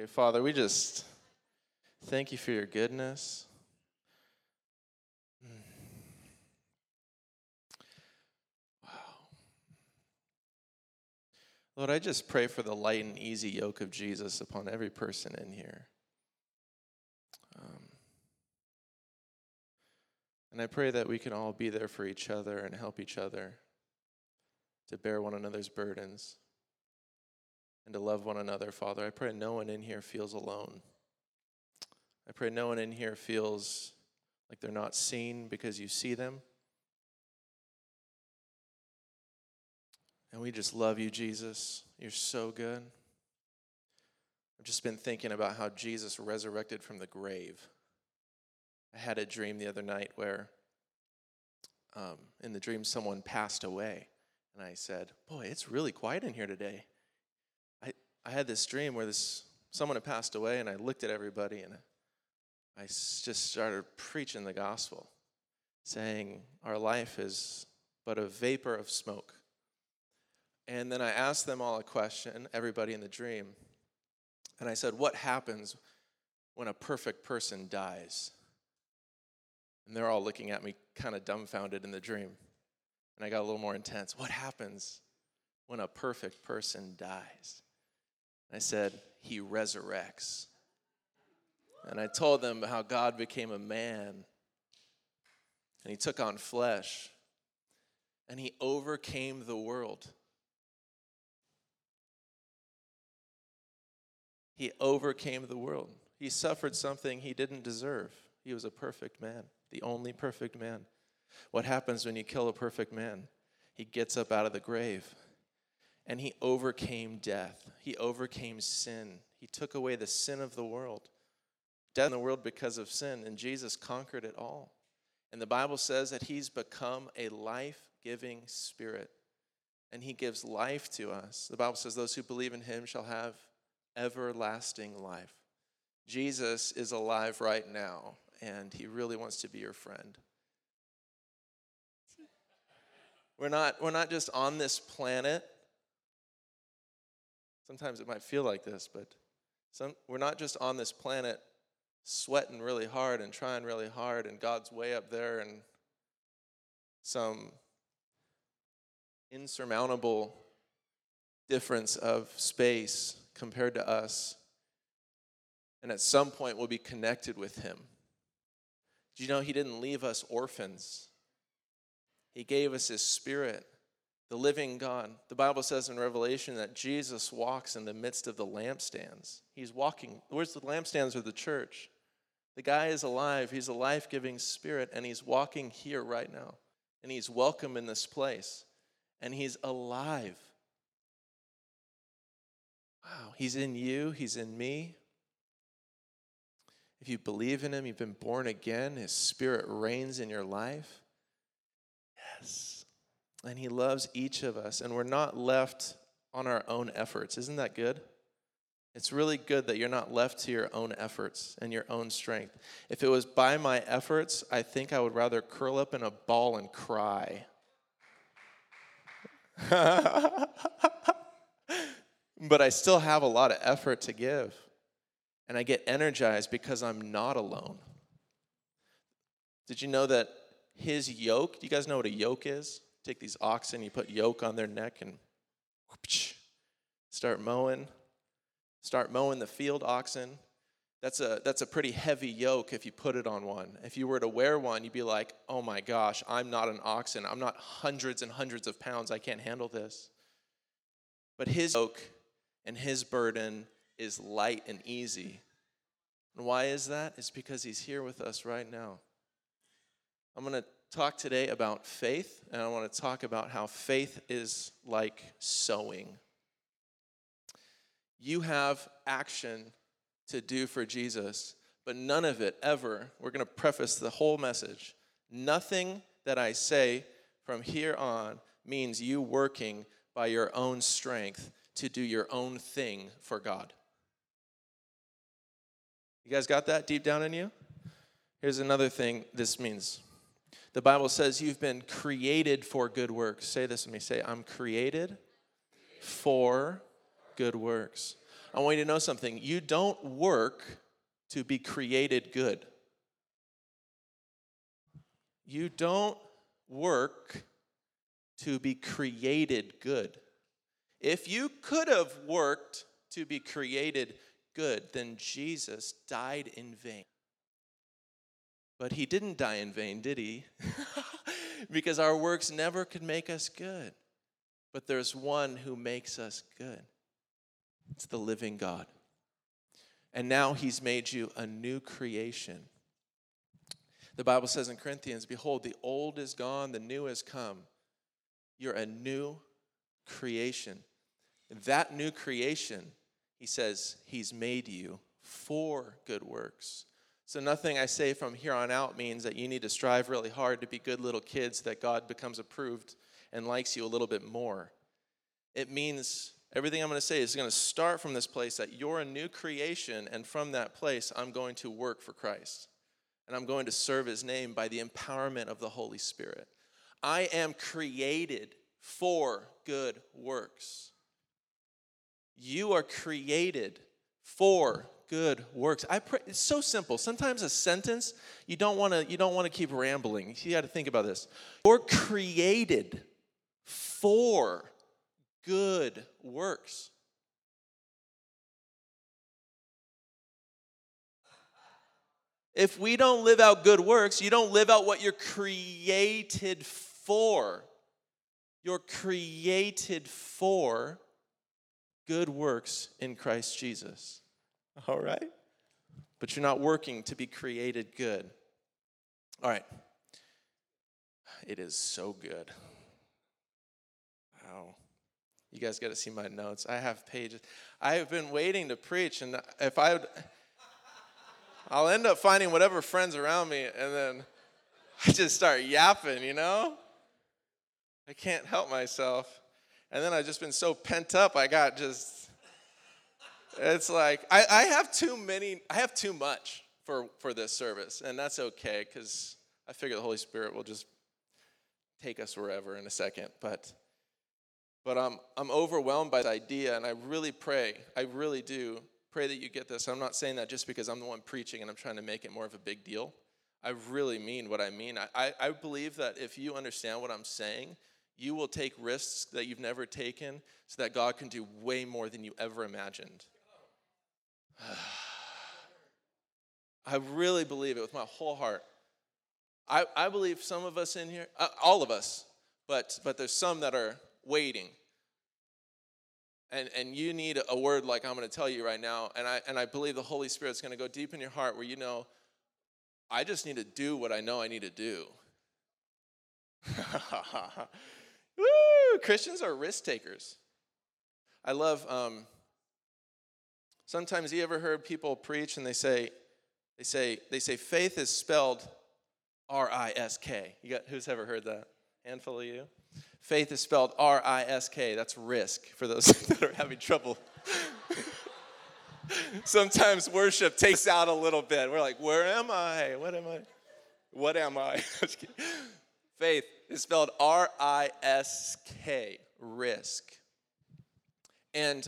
Okay, Father, we just thank you for your goodness. Mm. Wow. Lord, I just pray for the light and easy yoke of Jesus upon every person in here. Um, and I pray that we can all be there for each other and help each other to bear one another's burdens and to love one another, Father. I pray no one in here feels alone. I pray no one in here feels like they're not seen because you see them. And we just love you, Jesus. You're so good. I've just been thinking about how Jesus resurrected from the grave. I had a dream the other night where, um, in the dream, someone passed away. And I said, Boy, it's really quiet in here today. I, had this dream where this someone had passed away, and I looked at everybody and I just started preaching the gospel, saying, Our life is but a vapor of smoke. And then I asked them all a question, everybody in the dream. And I said, What happens when a perfect person dies? And they're all looking at me kind of dumbfounded in the dream. And I got a little more intense. What happens when a perfect person dies? I said, He resurrects. And I told them how God became a man and He took on flesh and He overcame the world. He overcame the world. He suffered something he didn't deserve. He was a perfect man, the only perfect man. What happens when you kill a perfect man? He gets up out of the grave and he overcame death. He overcame sin. He took away the sin of the world. Death in the world because of sin, and Jesus conquered it all. And the Bible says that he's become a life giving spirit, and he gives life to us. The Bible says, Those who believe in him shall have everlasting life. Jesus is alive right now, and he really wants to be your friend. We're not, we're not just on this planet. Sometimes it might feel like this, but some, we're not just on this planet sweating really hard and trying really hard, and God's way up there and some insurmountable difference of space compared to us. And at some point, we'll be connected with Him. Do you know He didn't leave us orphans? He gave us His Spirit, the living God. The Bible says in Revelation that Jesus walks in the midst of the lampstands. He's walking. Where's the lampstands of the church? The guy is alive. He's a life giving spirit, and he's walking here right now. And he's welcome in this place. And he's alive. Wow, he's in you, he's in me. If you believe in him, you've been born again, his spirit reigns in your life. Yes. And he loves each of us, and we're not left on our own efforts. Isn't that good? It's really good that you're not left to your own efforts and your own strength. If it was by my efforts, I think I would rather curl up in a ball and cry. but I still have a lot of effort to give. And I get energized because I'm not alone. Did you know that his yoke, do you guys know what a yoke is? Take these oxen, you put yoke on their neck and whoopsh, start mowing. Start mowing the field oxen. That's a, that's a pretty heavy yoke if you put it on one. If you were to wear one, you'd be like, oh my gosh, I'm not an oxen. I'm not hundreds and hundreds of pounds. I can't handle this. But his yoke and his burden is light and easy. And why is that? It's because he's here with us right now. I'm going to talk today about faith, and I want to talk about how faith is like sowing. You have action to do for Jesus, but none of it ever, we're going to preface the whole message. Nothing that I say from here on means you working by your own strength to do your own thing for God. You guys got that deep down in you? Here's another thing this means. The Bible says you've been created for good works. Say this with me. Say, I'm created for good works. I want you to know something. You don't work to be created good. You don't work to be created good. If you could have worked to be created good, then Jesus died in vain. But he didn't die in vain, did he? because our works never could make us good. But there's one who makes us good it's the living God. And now he's made you a new creation. The Bible says in Corinthians, Behold, the old is gone, the new has come. You're a new creation. That new creation, he says, he's made you for good works. So, nothing I say from here on out means that you need to strive really hard to be good little kids, that God becomes approved and likes you a little bit more. It means everything I'm going to say is going to start from this place that you're a new creation, and from that place, I'm going to work for Christ. And I'm going to serve his name by the empowerment of the Holy Spirit. I am created for good works. You are created for good works. I pray it's so simple. Sometimes a sentence you don't want to you don't want to keep rambling. You got to think about this. You're created for good works. If we don't live out good works, you don't live out what you're created for. You're created for good works in Christ Jesus. All right? But you're not working to be created good. All right. It is so good. Wow. You guys got to see my notes. I have pages. I have been waiting to preach, and if I would, I'll end up finding whatever friends around me, and then I just start yapping, you know? I can't help myself. And then I've just been so pent up, I got just, it's like, I, I have too many, I have too much for, for this service, and that's okay, because I figure the Holy Spirit will just take us wherever in a second. But but I'm, I'm overwhelmed by the idea, and I really pray, I really do pray that you get this. I'm not saying that just because I'm the one preaching and I'm trying to make it more of a big deal. I really mean what I mean. I, I, I believe that if you understand what I'm saying, you will take risks that you've never taken so that God can do way more than you ever imagined. I really believe it with my whole heart. I, I believe some of us in here, uh, all of us, but, but there's some that are waiting. And, and you need a word like I'm going to tell you right now. And I, and I believe the Holy Spirit's going to go deep in your heart where you know, I just need to do what I know I need to do. Woo! Christians are risk takers. I love, um, sometimes you ever heard people preach and they say, they say, they say faith is spelled R-I-S-K. You got, who's ever heard that? Handful of you? Faith is spelled R I S K. That's risk for those that are having trouble. Sometimes worship takes out a little bit. We're like, where am I? What am I? What am I? Faith is spelled R I S K, risk. And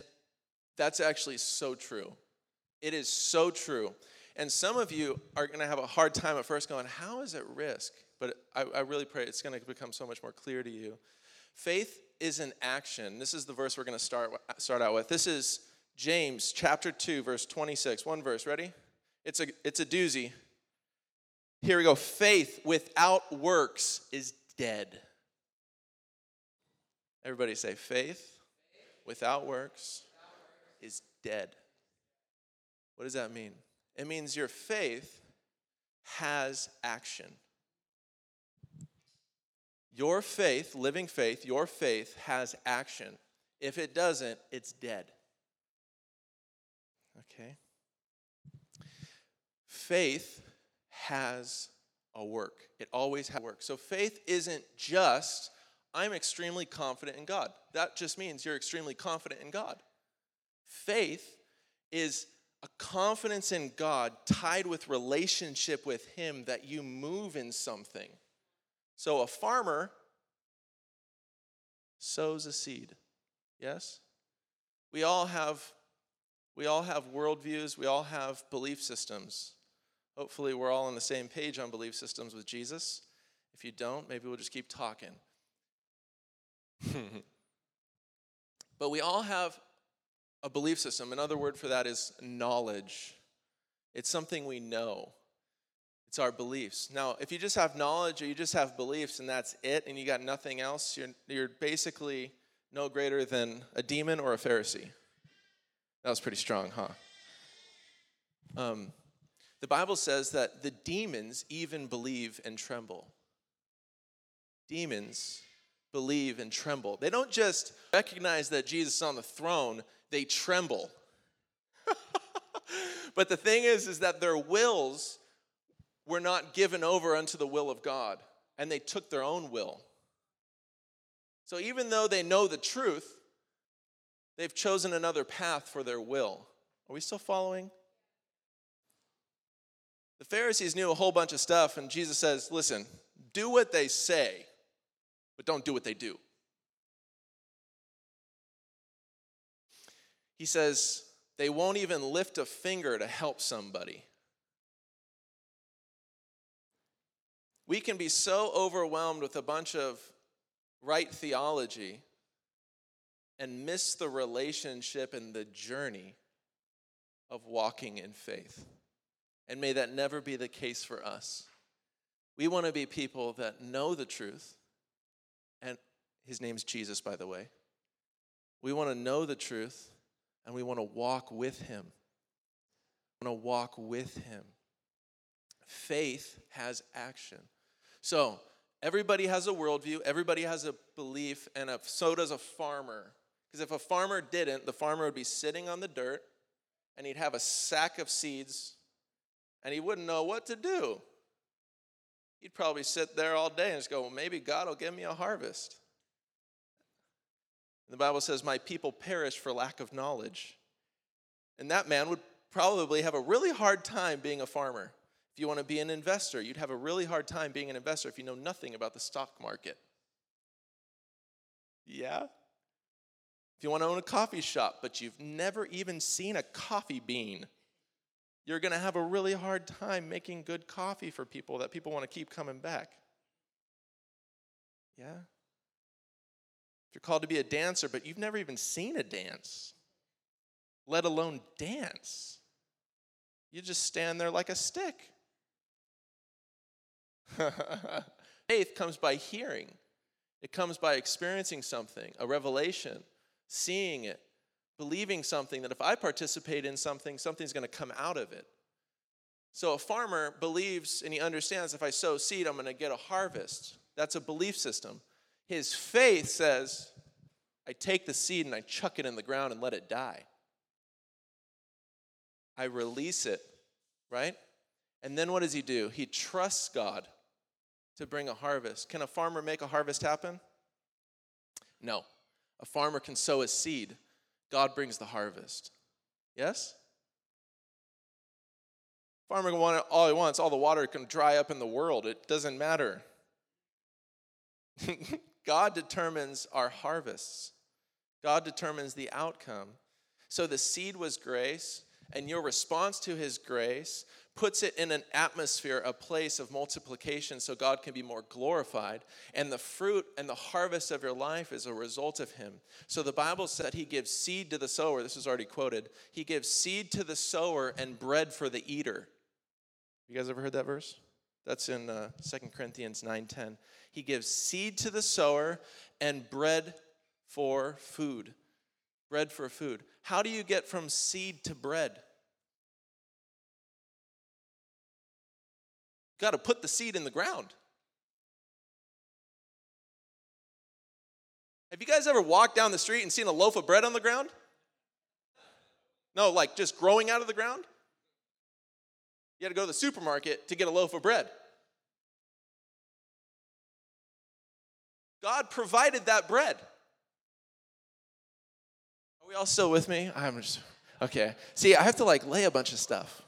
that's actually so true. It is so true. And some of you are going to have a hard time at first going, How is it risk? But I, I really pray it's going to become so much more clear to you Faith is an action. This is the verse we're going to start, start out with. This is James chapter 2, verse 26. One verse, ready? It's a, it's a doozy. Here we go. Faith without works is dead. Everybody say, faith without works is dead. What does that mean? It means your faith has action. Your faith, living faith, your faith has action. If it doesn't, it's dead. Okay? Faith has a work. It always has work. So faith isn't just, I'm extremely confident in God. That just means you're extremely confident in God. Faith is a confidence in God tied with relationship with Him that you move in something. So a farmer sows a seed. Yes? We all have We all have worldviews, we all have belief systems. Hopefully, we're all on the same page on belief systems with Jesus. If you don't, maybe we'll just keep talking. but we all have a belief system. Another word for that is knowledge. It's something we know. It's our beliefs. Now, if you just have knowledge or you just have beliefs and that's it and you got nothing else, you're, you're basically no greater than a demon or a Pharisee. That was pretty strong, huh? Um, the Bible says that the demons even believe and tremble. Demons believe and tremble. They don't just recognize that Jesus is on the throne, they tremble. but the thing is is that their wills were not given over unto the will of God, and they took their own will. So even though they know the truth, they've chosen another path for their will. Are we still following? The Pharisees knew a whole bunch of stuff, and Jesus says, Listen, do what they say, but don't do what they do. He says, They won't even lift a finger to help somebody. We can be so overwhelmed with a bunch of right theology and miss the relationship and the journey of walking in faith. And may that never be the case for us. We want to be people that know the truth, and his name's Jesus, by the way. We want to know the truth, and we want to walk with him. We want to walk with him. Faith has action. So, everybody has a worldview, everybody has a belief, and a, so does a farmer. Because if a farmer didn't, the farmer would be sitting on the dirt and he'd have a sack of seeds and he wouldn't know what to do. He'd probably sit there all day and just go, well, maybe God will give me a harvest. The Bible says, My people perish for lack of knowledge. And that man would probably have a really hard time being a farmer. If you want to be an investor, you'd have a really hard time being an investor if you know nothing about the stock market. Yeah? If you want to own a coffee shop, but you've never even seen a coffee bean, you're going to have a really hard time making good coffee for people that people want to keep coming back. Yeah? If you're called to be a dancer, but you've never even seen a dance, let alone dance, you just stand there like a stick. Faith comes by hearing, it comes by experiencing something, a revelation, seeing it, believing something that if I participate in something, something's going to come out of it. So a farmer believes and he understands if I sow seed, I'm going to get a harvest. That's a belief system. His faith says, I take the seed and I chuck it in the ground and let it die. I release it, right? And then what does he do? He trusts God to bring a harvest. Can a farmer make a harvest happen? No. A farmer can sow a seed, God brings the harvest. Yes? Farmer can want all he wants, all the water can dry up in the world. It doesn't matter. God determines our harvests. God determines the outcome. So the seed was grace, and your response to his grace puts it in an atmosphere, a place of multiplication so God can be more glorified. And the fruit and the harvest of your life is a result of Him. So the Bible said He gives seed to the sower. This is already quoted. He gives seed to the sower and bread for the eater. You guys ever heard that verse? That's in uh, 2 Corinthians 9:10. He gives seed to the sower and bread for food. Bread for food. How do you get from seed to bread? got to put the seed in the ground. Have you guys ever walked down the street and seen a loaf of bread on the ground? No, like just growing out of the ground? You had to go to the supermarket to get a loaf of bread. God provided that bread. Are we all still with me? I'm just, okay. See, I have to like lay a bunch of stuff.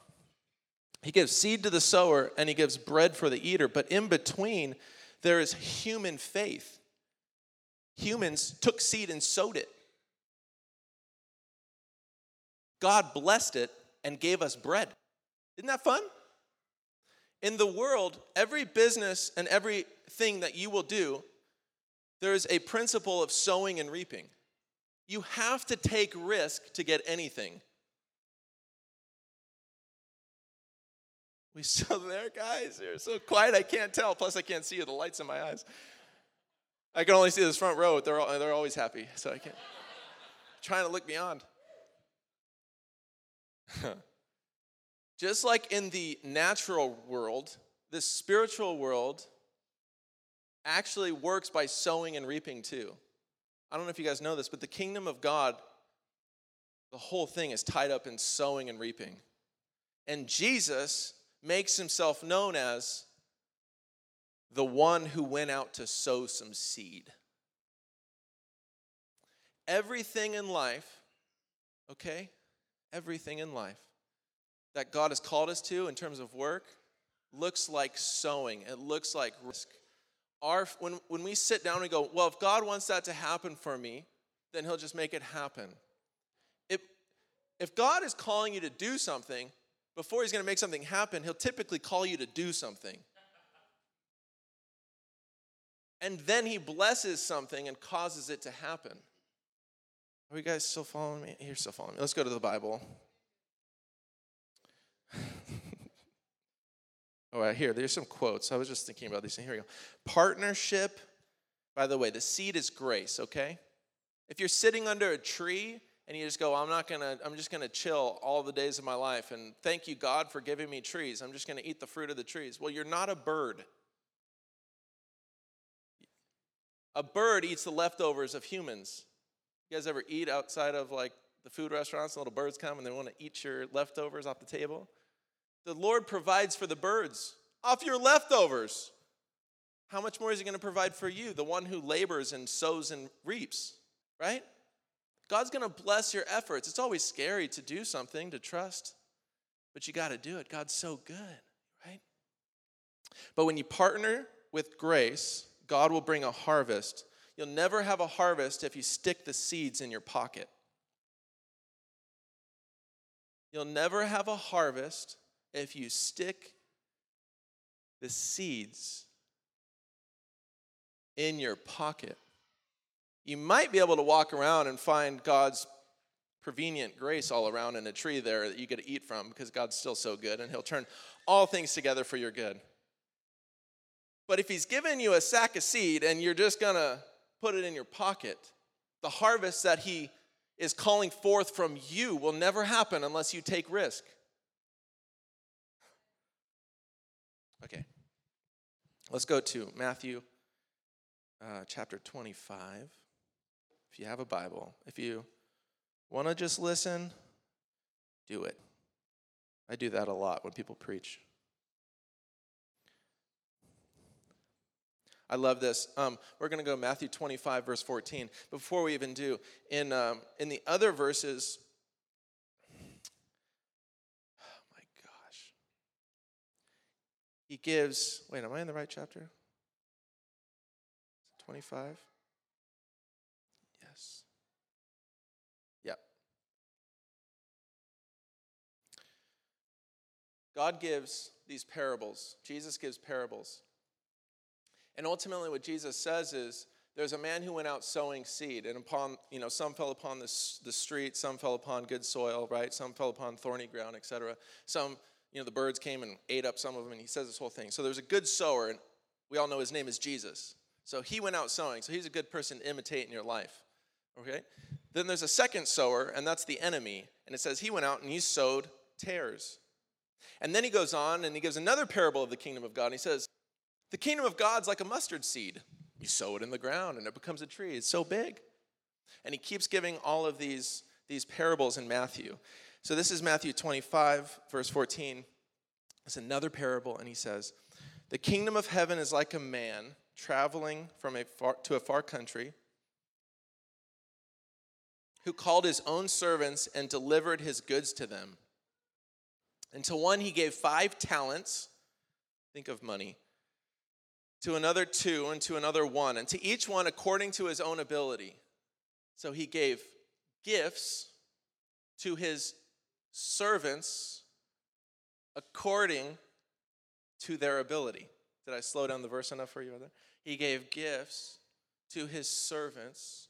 He gives seed to the sower and he gives bread for the eater. But in between, there is human faith. Humans took seed and sowed it. God blessed it and gave us bread. Isn't that fun? In the world, every business and everything that you will do, there's a principle of sowing and reaping. You have to take risk to get anything. We still there, guys? You're so quiet, I can't tell. Plus, I can't see you. The lights in my eyes. I can only see this front row. They're, all, they're always happy, so I can't. trying to look beyond. Just like in the natural world, the spiritual world actually works by sowing and reaping too. I don't know if you guys know this, but the kingdom of God, the whole thing is tied up in sowing and reaping. And Jesus makes himself known as the one who went out to sow some seed. Everything in life, okay? Everything in life that God has called us to in terms of work looks like sowing, it looks like risk. Our, when, when we sit down and go, well, if God wants that to happen for me, then He'll just make it happen. If, if God is calling you to do something, before He's going to make something happen, He'll typically call you to do something. And then He blesses something and causes it to happen. Are you guys still following me? You're still following me. Let's go to the Bible. Oh, right here, there's some quotes. I was just thinking about these. Here we go. Partnership, by the way, the seed is grace, okay? If you're sitting under a tree and you just go, I'm not gonna, I'm just gonna chill all the days of my life and thank you, God, for giving me trees. I'm just gonna eat the fruit of the trees. Well, you're not a bird. A bird eats the leftovers of humans. You guys ever eat outside of like the food restaurants? The little birds come and they want to eat your leftovers off the table. The Lord provides for the birds off your leftovers. How much more is He going to provide for you, the one who labors and sows and reaps, right? God's going to bless your efforts. It's always scary to do something, to trust, but you got to do it. God's so good, right? But when you partner with grace, God will bring a harvest. You'll never have a harvest if you stick the seeds in your pocket. You'll never have a harvest if you stick the seeds in your pocket. You might be able to walk around and find God's prevenient grace all around in a tree there that you get to eat from because God's still so good and He'll turn all things together for your good. But if He's given you a sack of seed and you're just gonna put it in your pocket, the harvest that He is calling forth from you will never happen unless you take risk. Okay. Let's go to Matthew uh, chapter 25. If you have a Bible, if you want to just listen, do it. I do that a lot when people preach. I love this. Um, we're going to go Matthew 25, verse 14. Before we even do, in, um, in the other verses, he gives, wait, am I in the right chapter? 25? Yes. Yep. God gives these parables. Jesus gives parables. And ultimately, what Jesus says is there's a man who went out sowing seed, and upon, you know, some fell upon the, the street, some fell upon good soil, right? Some fell upon thorny ground, etc. Some you know, the birds came and ate up some of them, and he says this whole thing. So there's a good sower, and we all know his name is Jesus. So he went out sowing, so he's a good person to imitate in your life. Okay? Then there's a second sower, and that's the enemy. And it says he went out and he sowed tares. And then he goes on and he gives another parable of the kingdom of God. And he says, The kingdom of God's like a mustard seed. You sow it in the ground and it becomes a tree. It's so big. And he keeps giving all of these, these parables in Matthew. So this is Matthew 25, verse 14. It's another parable, and he says, The kingdom of heaven is like a man traveling from a far, to a far country who called his own servants and delivered his goods to them. And to one he gave five talents, think of money, to another two, and to another one, and to each one according to his own ability. So he gave gifts to his servants according to their ability. Did I slow down the verse enough for you? He gave gifts to his servants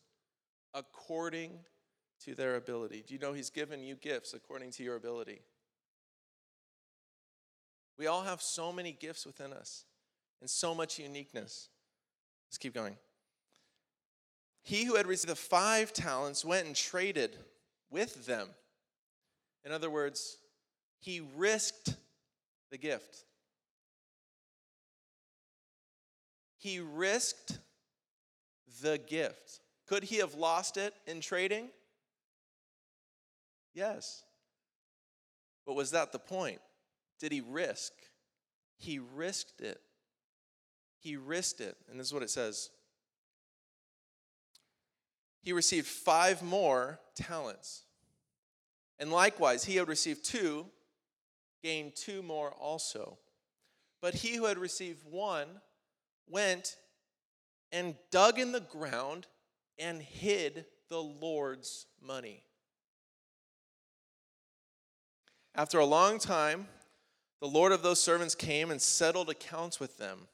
according to their ability. Do you know he's given you gifts according to your ability? We all have so many gifts within us and so much uniqueness. Let's keep going. He who had received the five talents went and traded with them. In other words, he risked the gift. He risked the gift. Could he have lost it in trading? Yes. But was that the point? Did he risk? He risked it. He risked it. And this is what it says. He received five more talents. And likewise, he had received two, gained two more also. But he who had received one went and dug in the ground and hid the Lord's money. After a long time, the Lord of those servants came and settled accounts with them.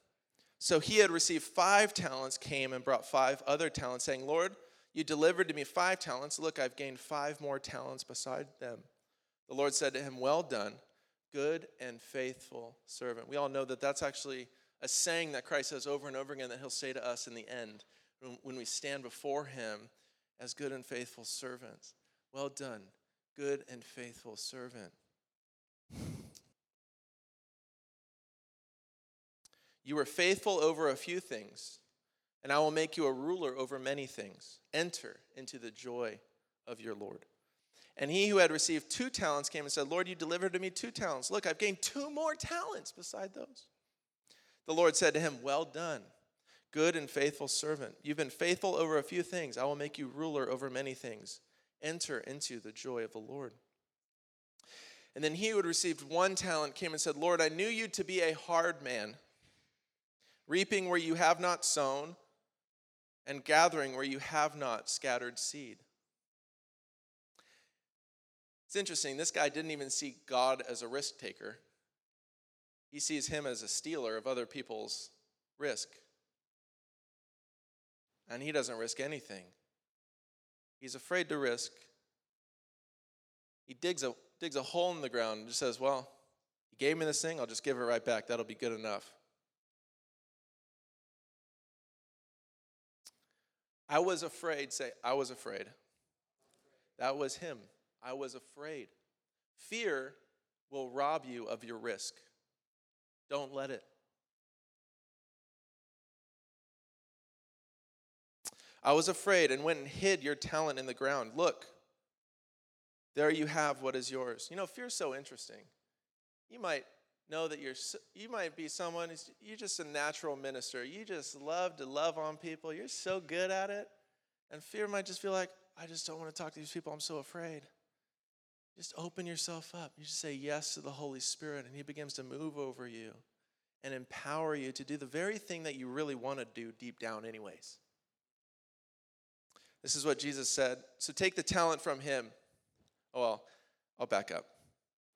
So he had received five talents, came and brought five other talents, saying, Lord, you delivered to me five talents. Look, I've gained five more talents beside them. The Lord said to him, Well done, good and faithful servant. We all know that that's actually a saying that Christ says over and over again that he'll say to us in the end when we stand before him as good and faithful servants. Well done, good and faithful servant. You were faithful over a few things, and I will make you a ruler over many things. Enter into the joy of your Lord. And he who had received two talents came and said, Lord, you delivered to me two talents. Look, I've gained two more talents beside those. The Lord said to him, Well done, good and faithful servant. You've been faithful over a few things. I will make you ruler over many things. Enter into the joy of the Lord. And then he who had received one talent came and said, Lord, I knew you to be a hard man, reaping where you have not sown, and gathering where you have not scattered seed. It's interesting, this guy didn't even see God as a risk taker. He sees him as a stealer of other people's risk. And he doesn't risk anything. He's afraid to risk. He digs a digs a hole in the ground and just says, Well, he gave me this thing, I'll just give it right back. That'll be good enough. I was afraid. Say, I was afraid. That was him. I was afraid. Fear will rob you of your risk. Don't let it. I was afraid and went and hid your talent in the ground. Look, there you have what is yours. You know, fear's so interesting. You might know that you're you might be someone you're just a natural minister. You just love to love on people. You're so good at it. And fear might just feel like I just don't want to talk to these people. I'm so afraid. Just open yourself up. You just say yes to the Holy Spirit and he begins to move over you and empower you to do the very thing that you really want to do deep down anyways. This is what Jesus said. So take the talent from him Oh, well, I'll back up.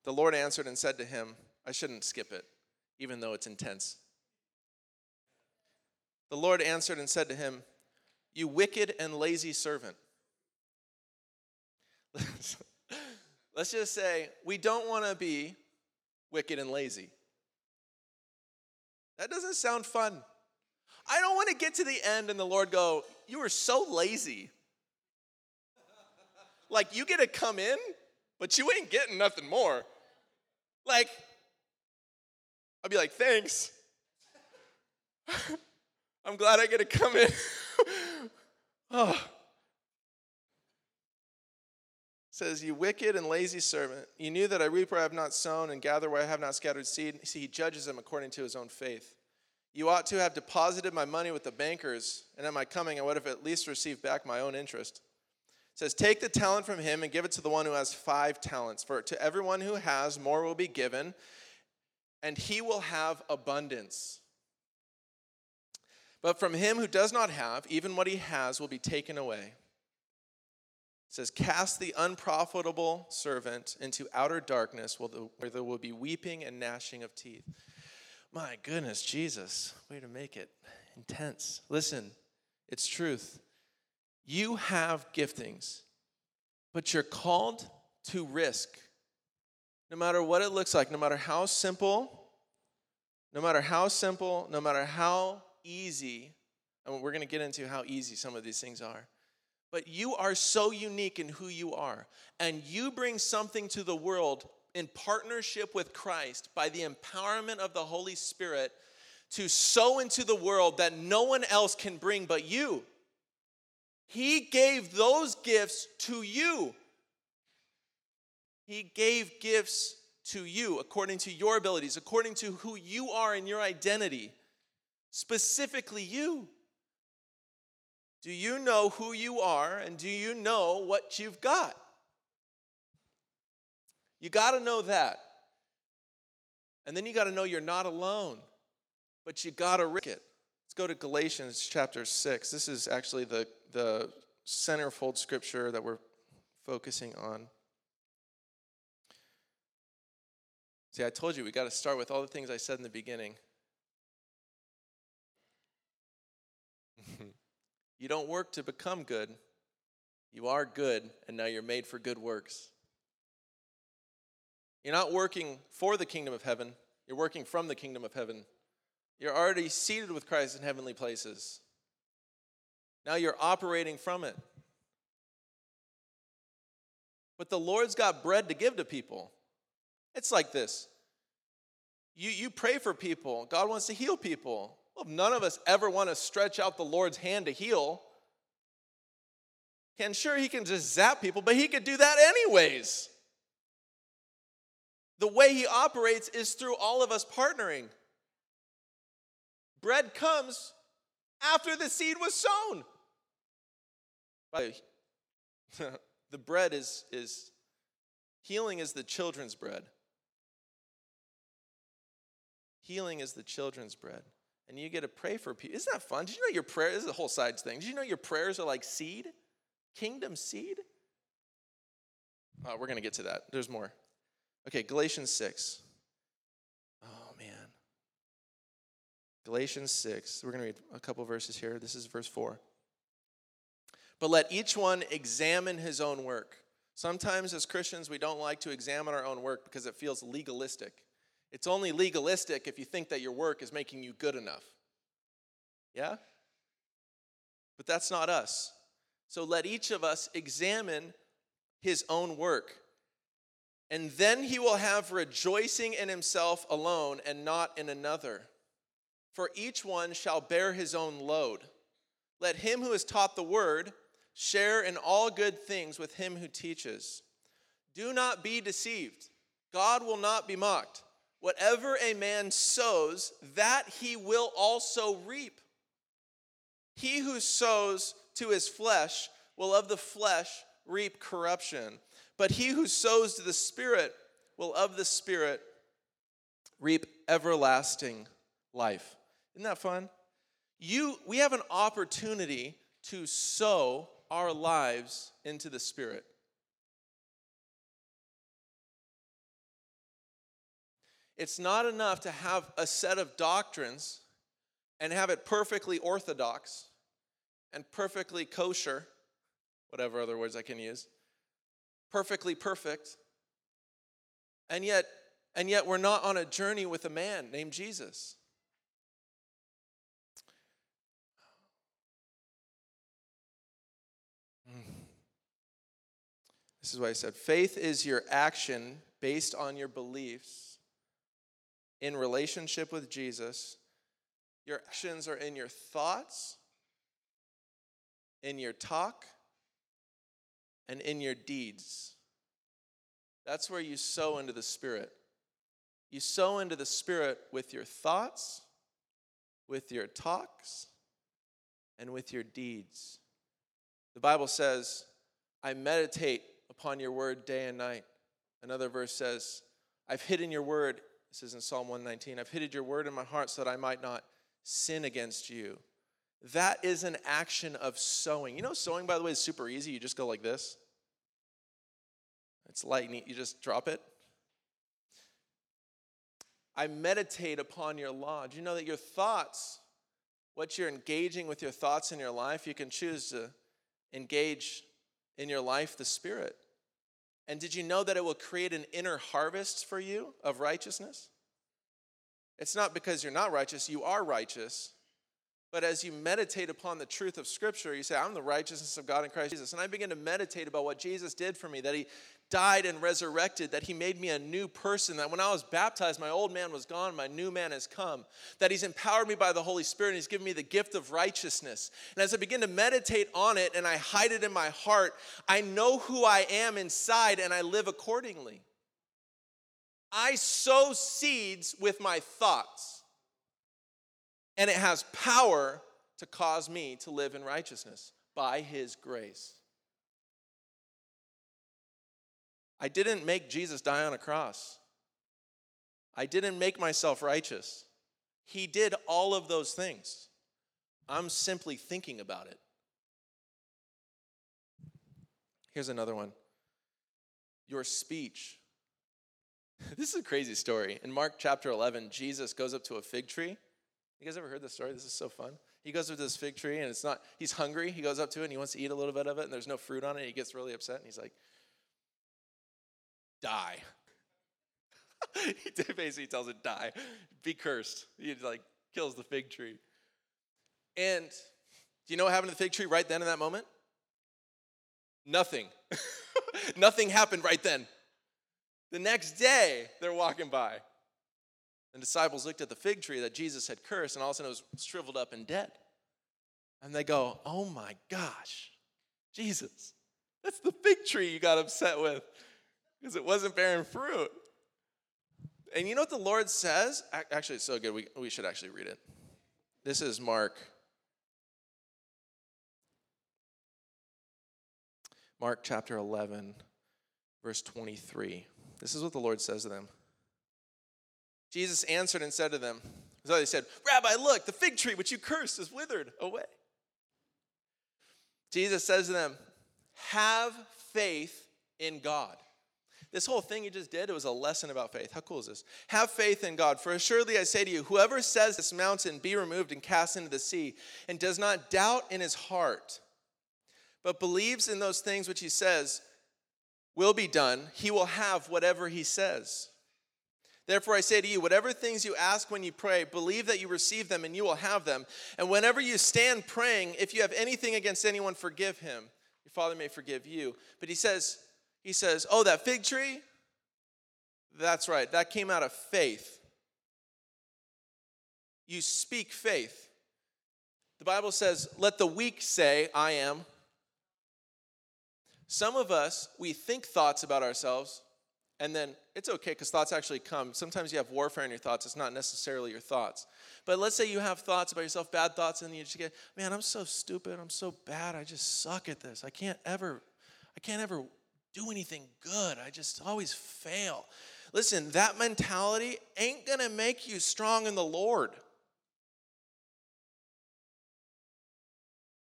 The Lord answered and said to him, I shouldn't skip it, even though it's intense. The Lord answered and said to him, You wicked and lazy servant. Let's just say we don't want to be wicked and lazy. That doesn't sound fun. I don't want to get to the end and the Lord go, You were so lazy. Like, you get to come in, but you ain't getting nothing more. Like, I'll be like, thanks. I'm glad I get to come in. oh. says, You wicked and lazy servant, you knew that I reap where I have not sown and gather where I have not scattered seed. See, he judges them according to his own faith. You ought to have deposited my money with the bankers, and at my coming I would have at least received back my own interest says, Take the talent from him and give it to the one who has five talents. For to everyone who has, more will be given, and he will have abundance. But from him who does not have, even what he has will be taken away. It says, Cast the unprofitable servant into outer darkness where there will be weeping and gnashing of teeth. My goodness, Jesus, way to make it intense. Listen, it's truth. You have giftings, but you're called to risk. No matter what it looks like, no matter how simple, no matter how simple, no matter how easy, and we're going to get into how easy some of these things are. But you are so unique in who you are, and you bring something to the world in partnership with Christ by the empowerment of the Holy Spirit to sow into the world that no one else can bring but you. He gave those gifts to you. He gave gifts to you according to your abilities, according to who you are in your identity, specifically you. Do you know who you are and do you know what you've got? You got to know that. And then you got to know you're not alone, but you got to risk it. Let's go to Galatians chapter 6. This is actually the, the centerfold scripture that we're focusing on. See, I told you we got to start with all the things I said in the beginning. You don't work to become good. You are good, and now you're made for good works. You're not working for the kingdom of heaven, you're working from the kingdom of heaven. You're already seated with Christ in heavenly places. Now you're operating from it. But the Lord's got bread to give to people. It's like this you, you pray for people, God wants to heal people. Well, none of us ever want to stretch out the Lord's hand to heal. And sure, he can just zap people, but he could do that anyways. The way he operates is through all of us partnering. Bread comes after the seed was sown. the bread is, is healing is the children's bread. Healing is the children's bread and you get to pray for people. Isn't that fun? Did you know your prayer this is a whole sides thing? Did you know your prayers are like seed? Kingdom seed? Oh, we're gonna get to that. There's more. Okay, Galatians 6. Oh man. Galatians 6. We're gonna read a couple verses here. This is verse 4. But let each one examine his own work. Sometimes as Christians, we don't like to examine our own work because it feels legalistic. It's only legalistic if you think that your work is making you good enough. Yeah? But that's not us. So let each of us examine his own work. And then he will have rejoicing in himself alone and not in another. For each one shall bear his own load. Let him who is taught the word share in all good things with him who teaches. Do not be deceived. God will not be mocked. Whatever a man sows, that he will also reap. He who sows to his flesh will of the flesh reap corruption, but he who sows to the Spirit will of the Spirit reap everlasting life. Isn't that fun? You, we have an opportunity to sow our lives into the Spirit. It's not enough to have a set of doctrines and have it perfectly orthodox and perfectly kosher, whatever other words I can use, perfectly perfect. And yet, and yet we're not on a journey with a man named Jesus. This is why I said faith is your action based on your beliefs in relationship with Jesus, your actions are in your thoughts, in your talk, and in your deeds. That's where you sow into the Spirit. You sow into the Spirit with your thoughts, with your talks, and with your deeds. The Bible says, I meditate upon your word day and night. Another verse says, I've hidden your word this is in Psalm 119. I've hidden your word in my heart so that I might not sin against you. That is an action of sowing. You know, sowing, by the way, is super easy. You just go like this. It's light and you just drop it. I meditate upon your law. Do you know that your thoughts, what you're engaging with your thoughts in your life, you can choose to engage in your life the Spirit. And did you know that it will create an inner harvest for you of righteousness? It's not because you're not righteous, you are righteous. But as you meditate upon the truth of Scripture, you say, I'm the righteousness of God in Christ Jesus. And I begin to meditate about what Jesus did for me, that He died and resurrected, that He made me a new person, that when I was baptized, my old man was gone, my new man has come, that He's empowered me by the Holy Spirit, and He's given me the gift of righteousness. And as I begin to meditate on it and I hide it in my heart, I know who I am inside and I live accordingly. I sow seeds with my thoughts, and it has power to cause me to live in righteousness by His grace. I didn't make Jesus die on a cross. I didn't make myself righteous. He did all of those things. I'm simply thinking about it. Here's another one your speech. This is a crazy story. In Mark chapter 11, Jesus goes up to a fig tree. You guys ever heard this story? This is so fun. He goes up to this fig tree and it's not, he's hungry. He goes up to it and he wants to eat a little bit of it and there's no fruit on it. He gets really upset and he's like, die. he basically tells it, die, be cursed. He like kills the fig tree. And do you know what happened to the fig tree right then in that moment? Nothing. Nothing happened right then. The next day, they're walking by. And disciples looked at the fig tree that Jesus had cursed, and all of a sudden it was shriveled up and dead. And they go, Oh my gosh, Jesus, that's the fig tree you got upset with because it wasn't bearing fruit. And you know what the Lord says? Actually, it's so good, we, we should actually read it. This is Mark. Mark chapter 11, verse 23. This is what the Lord says to them. Jesus answered and said to them, so they said, Rabbi, look, the fig tree which you cursed is withered away. Jesus says to them, Have faith in God. This whole thing you just did, it was a lesson about faith. How cool is this? Have faith in God. For assuredly I say to you, whoever says this mountain, be removed and cast into the sea, and does not doubt in his heart, but believes in those things which he says will be done, he will have whatever he says. Therefore, I say to you, whatever things you ask when you pray, believe that you receive them and you will have them. And whenever you stand praying, if you have anything against anyone, forgive him. Your Father may forgive you. But he says, he says, Oh, that fig tree? That's right, that came out of faith. You speak faith. The Bible says, Let the weak say, I am. Some of us, we think thoughts about ourselves, and then it's okay because thoughts actually come. Sometimes you have warfare in your thoughts, it's not necessarily your thoughts. But let's say you have thoughts about yourself, bad thoughts, and you just get, man, I'm so stupid, I'm so bad, I just suck at this. I can't ever, I can't ever do anything good. I just always fail. Listen, that mentality ain't going to make you strong in the Lord.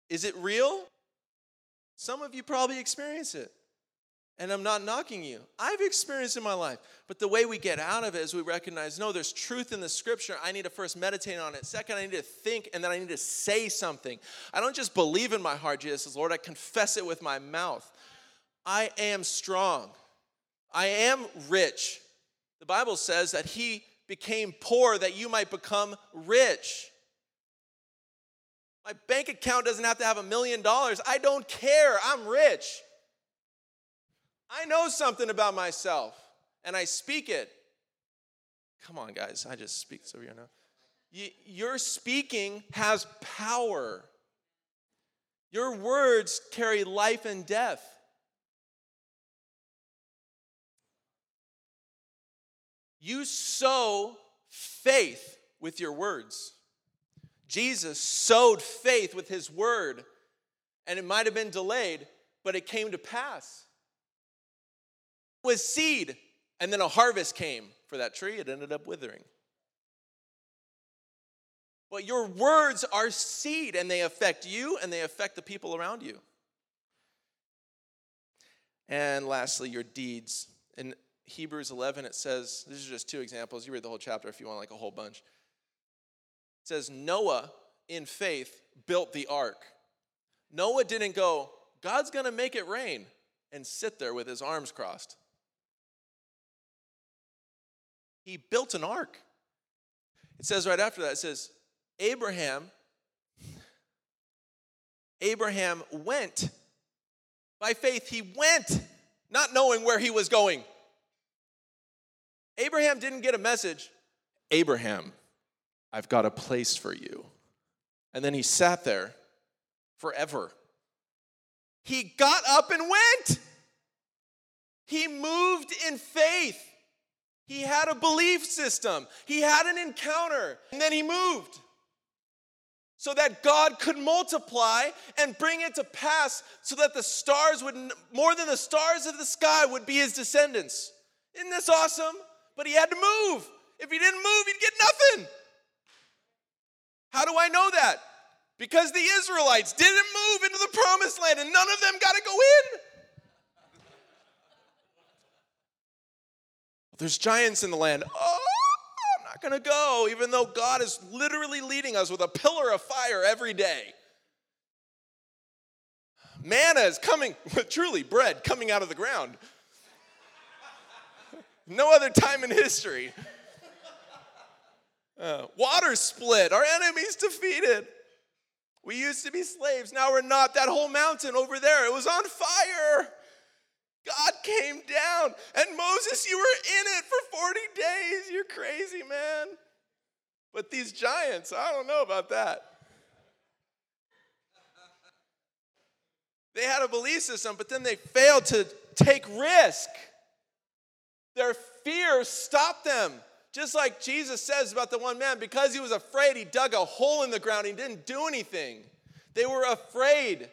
Is it real? Some of you probably experience it. And I'm not knocking you. I've experienced in my life. But the way we get out of it is we recognize no, there's truth in the scripture. I need to first meditate on it. Second, I need to think and then I need to say something. I don't just believe in my heart, Jesus says, Lord, I confess it with my mouth. I am strong. I am rich. The Bible says that he became poor that you might become rich. My bank account doesn't have to have a million dollars. I don't care. I'm rich. I know something about myself and I speak it. Come on, guys. I just speak so you know. Your speaking has power. Your words carry life and death. You sow faith with your words. Jesus sowed faith with his word, and it might have been delayed, but it came to pass. It was seed, and then a harvest came for that tree. It ended up withering. But your words are seed, and they affect you and they affect the people around you. And lastly, your deeds. In Hebrews 11, it says, these are just two examples. You read the whole chapter if you want like a whole bunch. It says, Noah, in faith, built the ark. Noah didn't go, God's going to make it rain, and sit there with his arms crossed. He built an ark. It says right after that, it says, Abraham, Abraham went. By faith, he went, not knowing where he was going. Abraham didn't get a message Abraham, I've got a place for you. And then he sat there forever. He got up and went. He moved in faith. He had a belief system. He had an encounter. And then he moved so that God could multiply and bring it to pass so that the stars would, more than the stars of the sky, would be his descendants. Isn't this awesome? But he had to move. If he didn't move, he'd get nothing. How do I know that? Because the Israelites didn't move into the promised land and none of them got to go in. There's giants in the land. Oh, I'm not going to go, even though God is literally leading us with a pillar of fire every day. Manna is coming, truly, bread coming out of the ground. No other time in history. Uh, water split, our enemies defeated. We used to be slaves, now we're not. That whole mountain over there, it was on fire. God came down. And Moses, you were in it for 40 days. You're crazy, man. But these giants, I don't know about that. They had a belief system, but then they failed to take risk. Their fear stopped them. Just like Jesus says about the one man, because he was afraid, he dug a hole in the ground. He didn't do anything. They were afraid.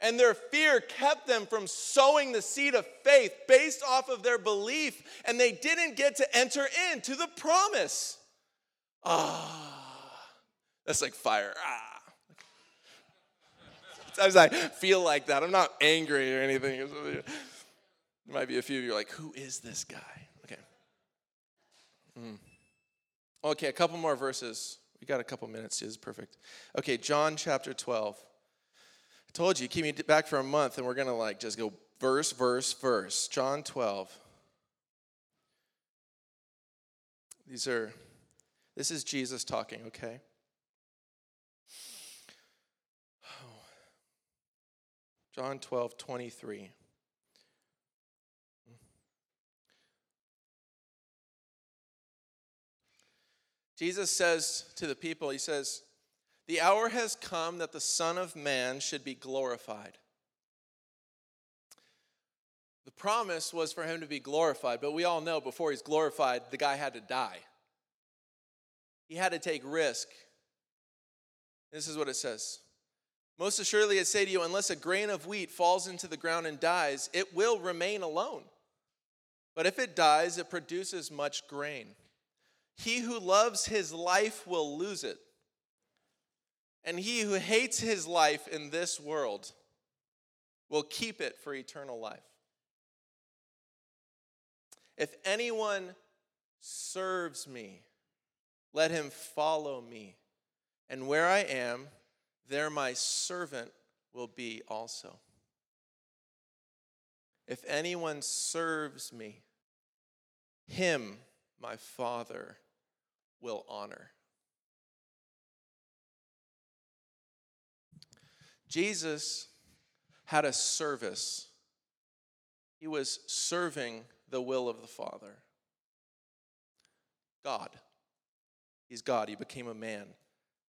And their fear kept them from sowing the seed of faith based off of their belief, and they didn't get to enter into the promise. Ah, that's like fire. Ah. Sometimes I feel like that. I'm not angry or anything. There might be a few of you like, who is this guy? Mm. Okay, a couple more verses. We got a couple minutes. This is perfect. Okay, John chapter 12 I told you, keep me back for a month and we're going to like just go verse, verse, verse. John 12. These are, this is Jesus talking, okay? John 12, 23. Jesus says to the people, He says, the hour has come that the Son of Man should be glorified. The promise was for him to be glorified, but we all know before he's glorified, the guy had to die. He had to take risk. This is what it says Most assuredly, I say to you, unless a grain of wheat falls into the ground and dies, it will remain alone. But if it dies, it produces much grain. He who loves his life will lose it and he who hates his life in this world will keep it for eternal life. If anyone serves me, let him follow me. And where I am, there my servant will be also. If anyone serves me, him my Father will honor. Jesus had a service, he was serving the will of the Father. God. He's God. He became a man.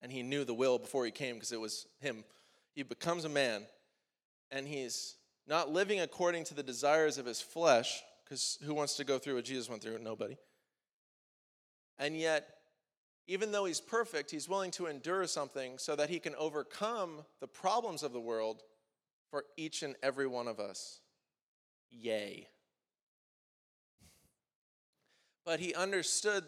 And he knew the will before he came because it was him. He becomes a man and he's not living according to the desires of his flesh because who wants to go through what Jesus went through? Nobody. And yet, even though he's perfect, he's willing to endure something so that he can overcome the problems of the world for each and every one of us. Yay. But he understood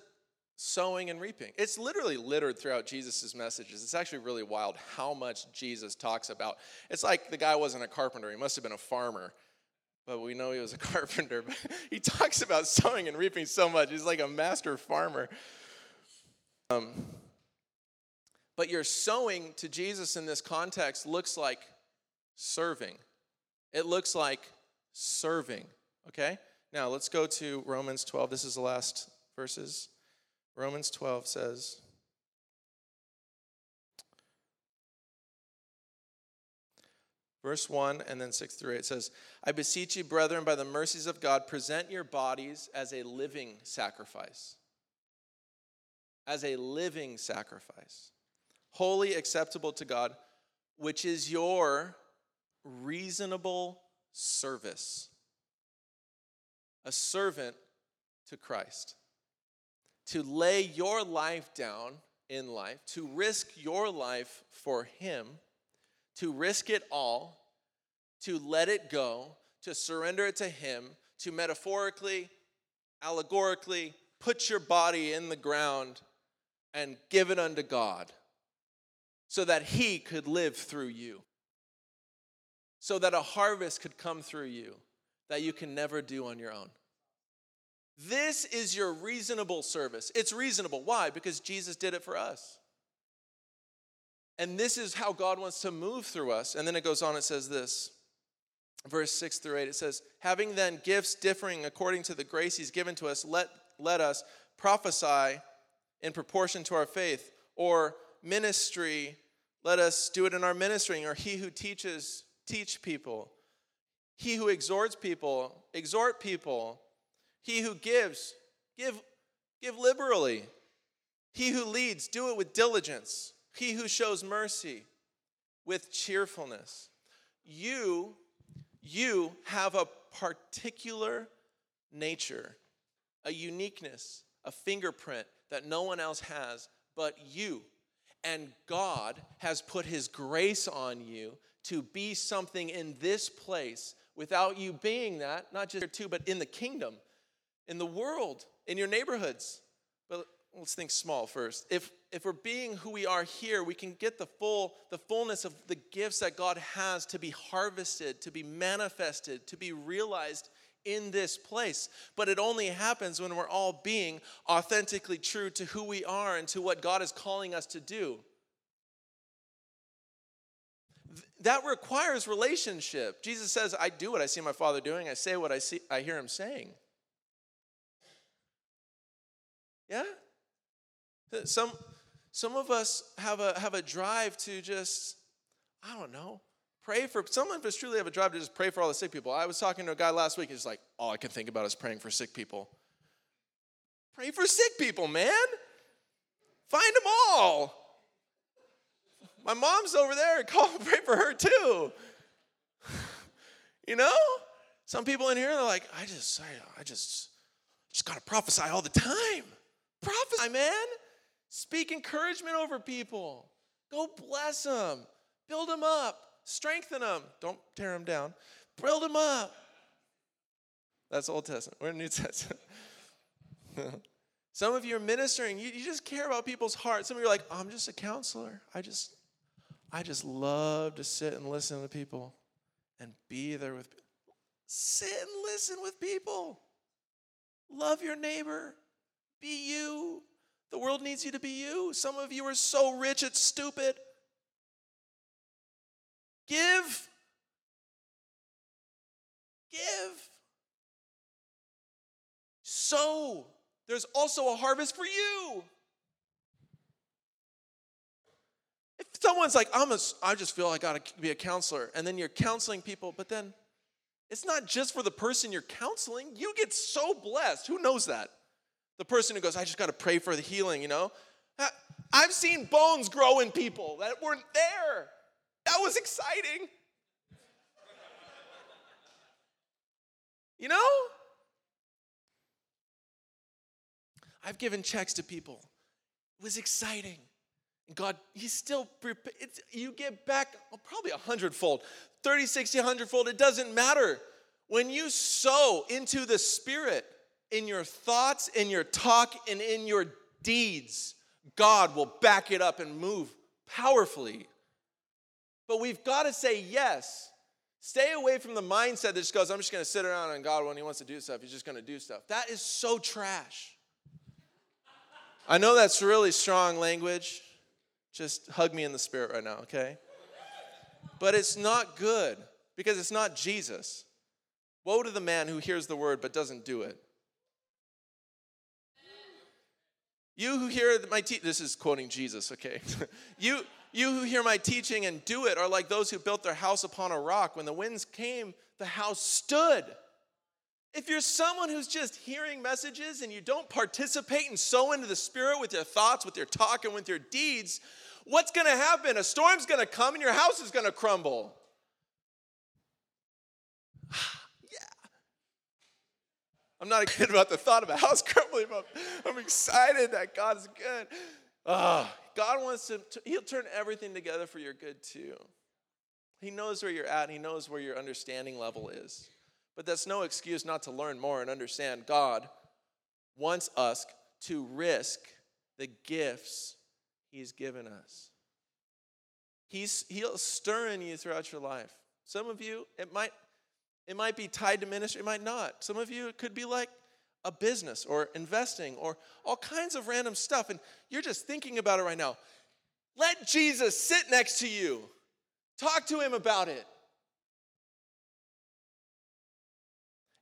sowing and reaping. It's literally littered throughout Jesus' messages. It's actually really wild how much Jesus talks about. It's like the guy wasn't a carpenter, he must have been a farmer. But we know he was a carpenter. But he talks about sowing and reaping so much. He's like a master farmer. Um, but your sowing to Jesus in this context looks like serving. It looks like serving, okay? Now let's go to Romans 12. This is the last verses. Romans 12 says, Verse 1 and then 6 through 8 says, I beseech you, brethren, by the mercies of God, present your bodies as a living sacrifice. As a living sacrifice, holy, acceptable to God, which is your reasonable service. A servant to Christ. To lay your life down in life, to risk your life for Him to risk it all, to let it go, to surrender it to Him, to metaphorically, allegorically put your body in the ground and give it unto God so that He could live through you, so that a harvest could come through you that you can never do on your own. This is your reasonable service. It's reasonable. Why? Because Jesus did it for us. And this is how God wants to move through us. And then it goes on, it says this, verse 6 through 8. It says, Having then gifts differing according to the grace he's given to us, let, let us prophesy in proportion to our faith, or ministry, let us do it in our ministering, or he who teaches, teach people. He who exhorts people, exhort people. He who gives, give, give liberally. He who leads, do it with diligence. He who shows mercy with cheerfulness. You, you have a particular nature, a uniqueness, a fingerprint that no one else has but you. And God has put His grace on you to be something in this place without you being that, not just here too, but in the kingdom, in the world, in your neighborhoods. Let's think small first. If if we're being who we are here, we can get the full the fullness of the gifts that God has to be harvested, to be manifested, to be realized in this place. But it only happens when we're all being authentically true to who we are and to what God is calling us to do. That requires relationship. Jesus says, I do what I see my Father doing, I say what I see I hear him saying. Yeah? Some some of us have a, have a drive to just, I don't know, pray for, some of us truly have a drive to just pray for all the sick people. I was talking to a guy last week, he's like, all I can think about is praying for sick people. Pray for sick people, man. Find them all. My mom's over there. Call, pray for her too. you know, some people in here they're like, I just, I, I just, just gotta prophesy all the time. Prophesy, man. Speak encouragement over people. Go bless them. Build them up. Strengthen them. Don't tear them down. Build them up. That's Old Testament. We're in New Testament. Some of you are ministering. You, you just care about people's hearts. Some of you are like, I'm just a counselor. I just, I just love to sit and listen to people and be there with. people. Sit and listen with people. Love your neighbor. Be you. The world needs you to be you. Some of you are so rich, it's stupid. Give. Give. So, there's also a harvest for you. If someone's like, I'm a, I just feel I got to be a counselor, and then you're counseling people, but then it's not just for the person you're counseling. You get so blessed. Who knows that? The person who goes, I just got to pray for the healing, you know? Uh, I've seen bones grow in people that weren't there. That was exciting. You know? I've given checks to people. It was exciting. God, He's still, you get back oh, probably a hundredfold, 30, 60, 100 fold. It doesn't matter. When you sow into the Spirit, in your thoughts, in your talk, and in your deeds, God will back it up and move powerfully. But we've got to say yes. Stay away from the mindset that just goes, I'm just going to sit around and God, when He wants to do stuff, He's just going to do stuff. That is so trash. I know that's really strong language. Just hug me in the spirit right now, okay? But it's not good because it's not Jesus. Woe to the man who hears the word but doesn't do it. You who hear my te- this is quoting Jesus, okay? you you who hear my teaching and do it are like those who built their house upon a rock. When the winds came, the house stood. If you're someone who's just hearing messages and you don't participate and sow into the spirit with your thoughts, with your talk, and with your deeds, what's going to happen? A storm's going to come and your house is going to crumble. I'm not excited about the thought of a house crumbling, but I'm excited that God is good. Oh, God wants to, He'll turn everything together for your good too. He knows where you're at, He knows where your understanding level is. But that's no excuse not to learn more and understand God wants us to risk the gifts He's given us. He's, he'll stir in you throughout your life. Some of you, it might, it might be tied to ministry, it might not. Some of you, it could be like a business or investing or all kinds of random stuff, and you're just thinking about it right now. Let Jesus sit next to you. Talk to him about it.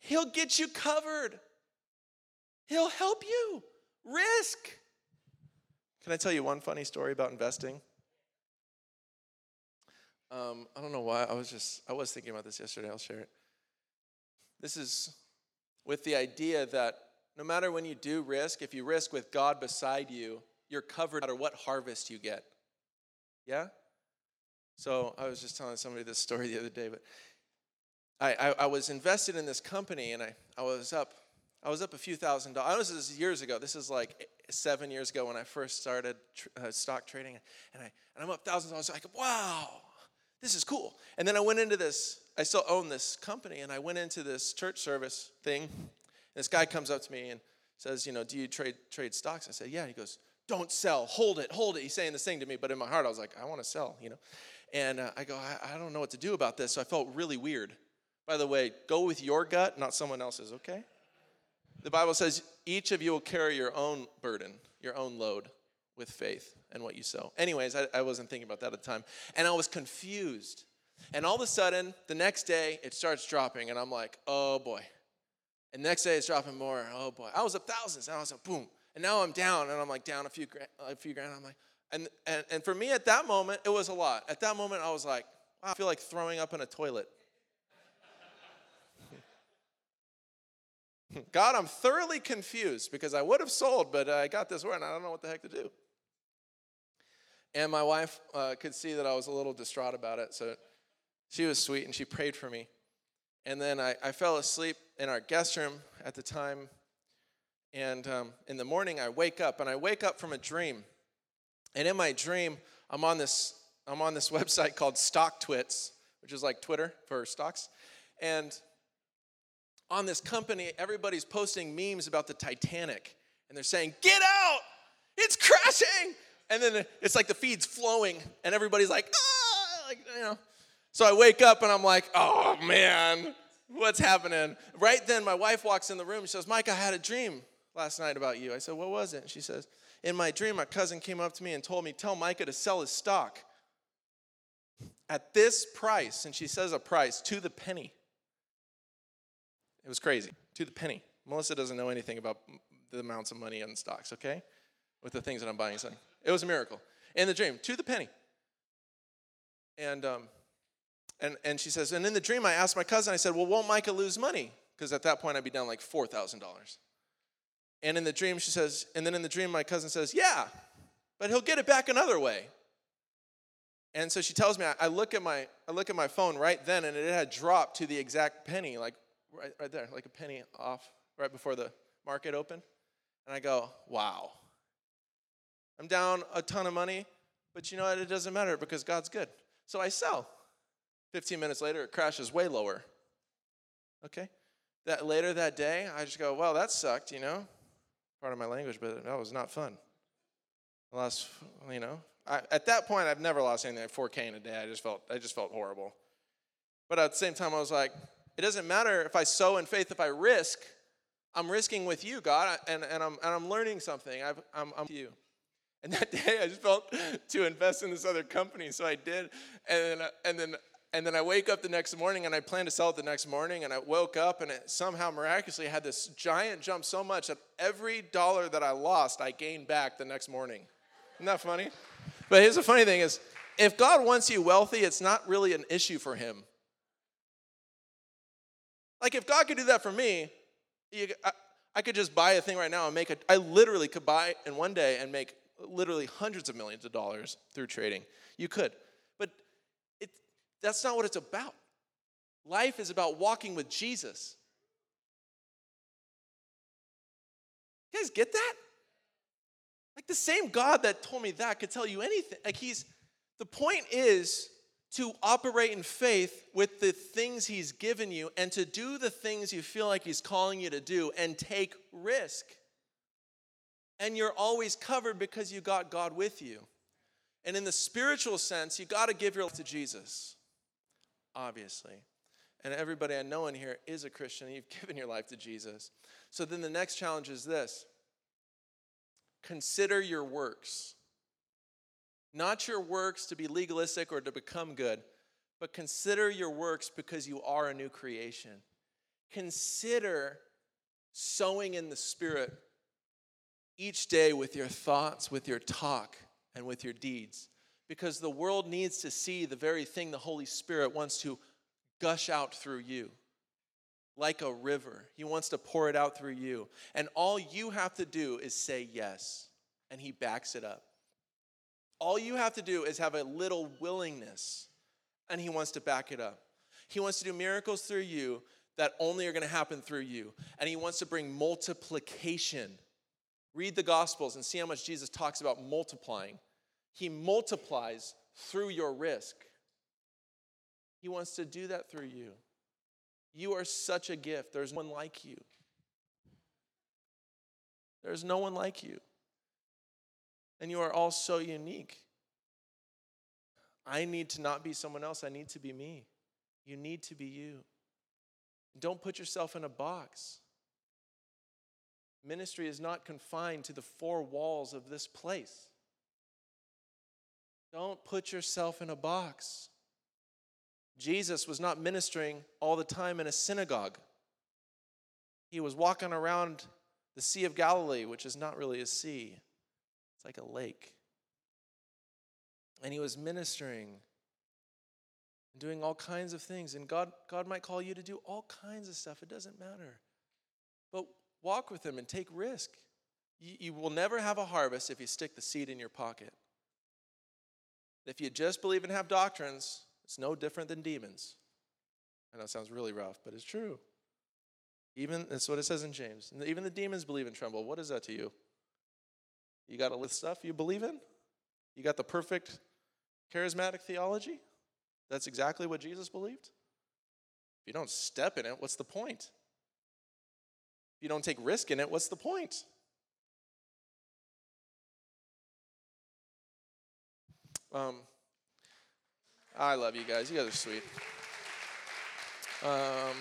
He'll get you covered. He'll help you. Risk. Can I tell you one funny story about investing? Um, I don't know why. I was just, I was thinking about this yesterday. I'll share it. This is with the idea that no matter when you do risk, if you risk with God beside you, you're covered no matter what harvest you get. Yeah? So I was just telling somebody this story the other day, but I, I, I was invested in this company and I, I was up I was up a few thousand dollars. This is years ago. This is like seven years ago when I first started tr- uh, stock trading, and I and I'm up thousands of dollars. Like, wow, this is cool. And then I went into this, I still own this company, and I went into this church service thing. this guy comes up to me and says, you know, do you trade trade stocks? I said, yeah. He goes, don't sell, hold it, hold it. He's saying this thing to me, but in my heart, I was like, I want to sell, you know. And uh, I go, I, I don't know what to do about this. So I felt really weird. By the way, go with your gut, not someone else's, okay? The Bible says each of you will carry your own burden, your own load with faith and what you sow. Anyways, I, I, wasn't thinking about that at the time. And I was confused. And all of a sudden, the next day, it starts dropping, and I'm like, oh boy. And next day, it's dropping more. Oh boy. I was up thousands, and I was like, boom. And now I'm down, and I'm like down a few grand, a few grand. I'm like, and, and, and for me at that moment, it was a lot. At that moment, I was like, wow, I feel like throwing up in a toilet. God, I'm thoroughly confused because I would have sold, but I got this word and I don't know what the heck to do. And my wife uh, could see that I was a little distraught about it, so she was sweet and she prayed for me. And then I, I fell asleep in our guest room at the time. And um, in the morning, I wake up, and I wake up from a dream. And in my dream, I'm on this I'm on this website called StockTwits, which is like Twitter for stocks. And on this company, everybody's posting memes about the Titanic. And they're saying, Get out! It's crashing! And then it's like the feed's flowing, and everybody's like, ah, like, you know. So I wake up and I'm like, oh man, what's happening? Right then, my wife walks in the room. She says, Mike, I had a dream last night about you. I said, what was it? And she says, in my dream, my cousin came up to me and told me, tell Micah to sell his stock at this price. And she says a price to the penny. It was crazy, to the penny. Melissa doesn't know anything about the amounts of money in stocks, okay? With the things that I'm buying. So it was a miracle. In the dream, to the penny. And, um, and, and she says, and in the dream, I asked my cousin, I said, well, won't Micah lose money? Because at that point, I'd be down like $4,000. And in the dream, she says, and then in the dream, my cousin says, yeah, but he'll get it back another way. And so she tells me, I, I look at my, I look at my phone right then, and it had dropped to the exact penny, like right, right there, like a penny off right before the market opened. And I go, wow. I'm down a ton of money, but you know what? It doesn't matter because God's good. So I sell. 15 minutes later, it crashes way lower. Okay? That later that day, I just go, well, that sucked, you know? Part of my language, but that was not fun. I lost, you know. I, at that point, I've never lost anything like 4K in a day. I just felt, I just felt horrible. But at the same time, I was like, it doesn't matter if I sow in faith, if I risk, I'm risking with you, God, and, and, I'm, and I'm learning something. I've, I'm, I'm with you. And that day, I just felt to invest in this other company, so I did. And then, and then, and then I wake up the next morning, and I plan to sell it the next morning. And I woke up, and it somehow miraculously had this giant jump so much that every dollar that I lost, I gained back the next morning. Isn't that funny? But here's the funny thing: is if God wants you wealthy, it's not really an issue for Him. Like if God could do that for me, you, I, I could just buy a thing right now and make it. I literally could buy in one day and make literally hundreds of millions of dollars through trading. You could. But it, that's not what it's about. Life is about walking with Jesus. You guys get that? Like the same God that told me that could tell you anything. Like he's, the point is to operate in faith with the things he's given you and to do the things you feel like he's calling you to do and take risk and you're always covered because you got God with you. And in the spiritual sense, you got to give your life to Jesus, obviously. And everybody I know in here is a Christian, you've given your life to Jesus. So then the next challenge is this consider your works. Not your works to be legalistic or to become good, but consider your works because you are a new creation. Consider sowing in the Spirit each day with your thoughts, with your talk, and with your deeds. Because the world needs to see the very thing the Holy Spirit wants to gush out through you. Like a river. He wants to pour it out through you. And all you have to do is say yes, and He backs it up. All you have to do is have a little willingness, and He wants to back it up. He wants to do miracles through you that only are going to happen through you. And He wants to bring multiplication Read the Gospels and see how much Jesus talks about multiplying. He multiplies through your risk. He wants to do that through you. You are such a gift. There's no one like you. There's no one like you. And you are all so unique. I need to not be someone else. I need to be me. You need to be you. Don't put yourself in a box. Ministry is not confined to the four walls of this place. Don't put yourself in a box. Jesus was not ministering all the time in a synagogue. He was walking around the Sea of Galilee, which is not really a sea, it's like a lake. And he was ministering and doing all kinds of things. And God, God might call you to do all kinds of stuff, it doesn't matter. But Walk with Him and take risk. You, you will never have a harvest if you stick the seed in your pocket. If you just believe and have doctrines, it's no different than demons. I know it sounds really rough, but it's true. Even that's what it says in James. Even the demons believe and tremble. What is that to you? You got a list stuff you believe in? You got the perfect charismatic theology? That's exactly what Jesus believed? If you don't step in it, what's the point? You don't take risk in it, what's the point? Um, I love you guys. You guys are sweet. Um,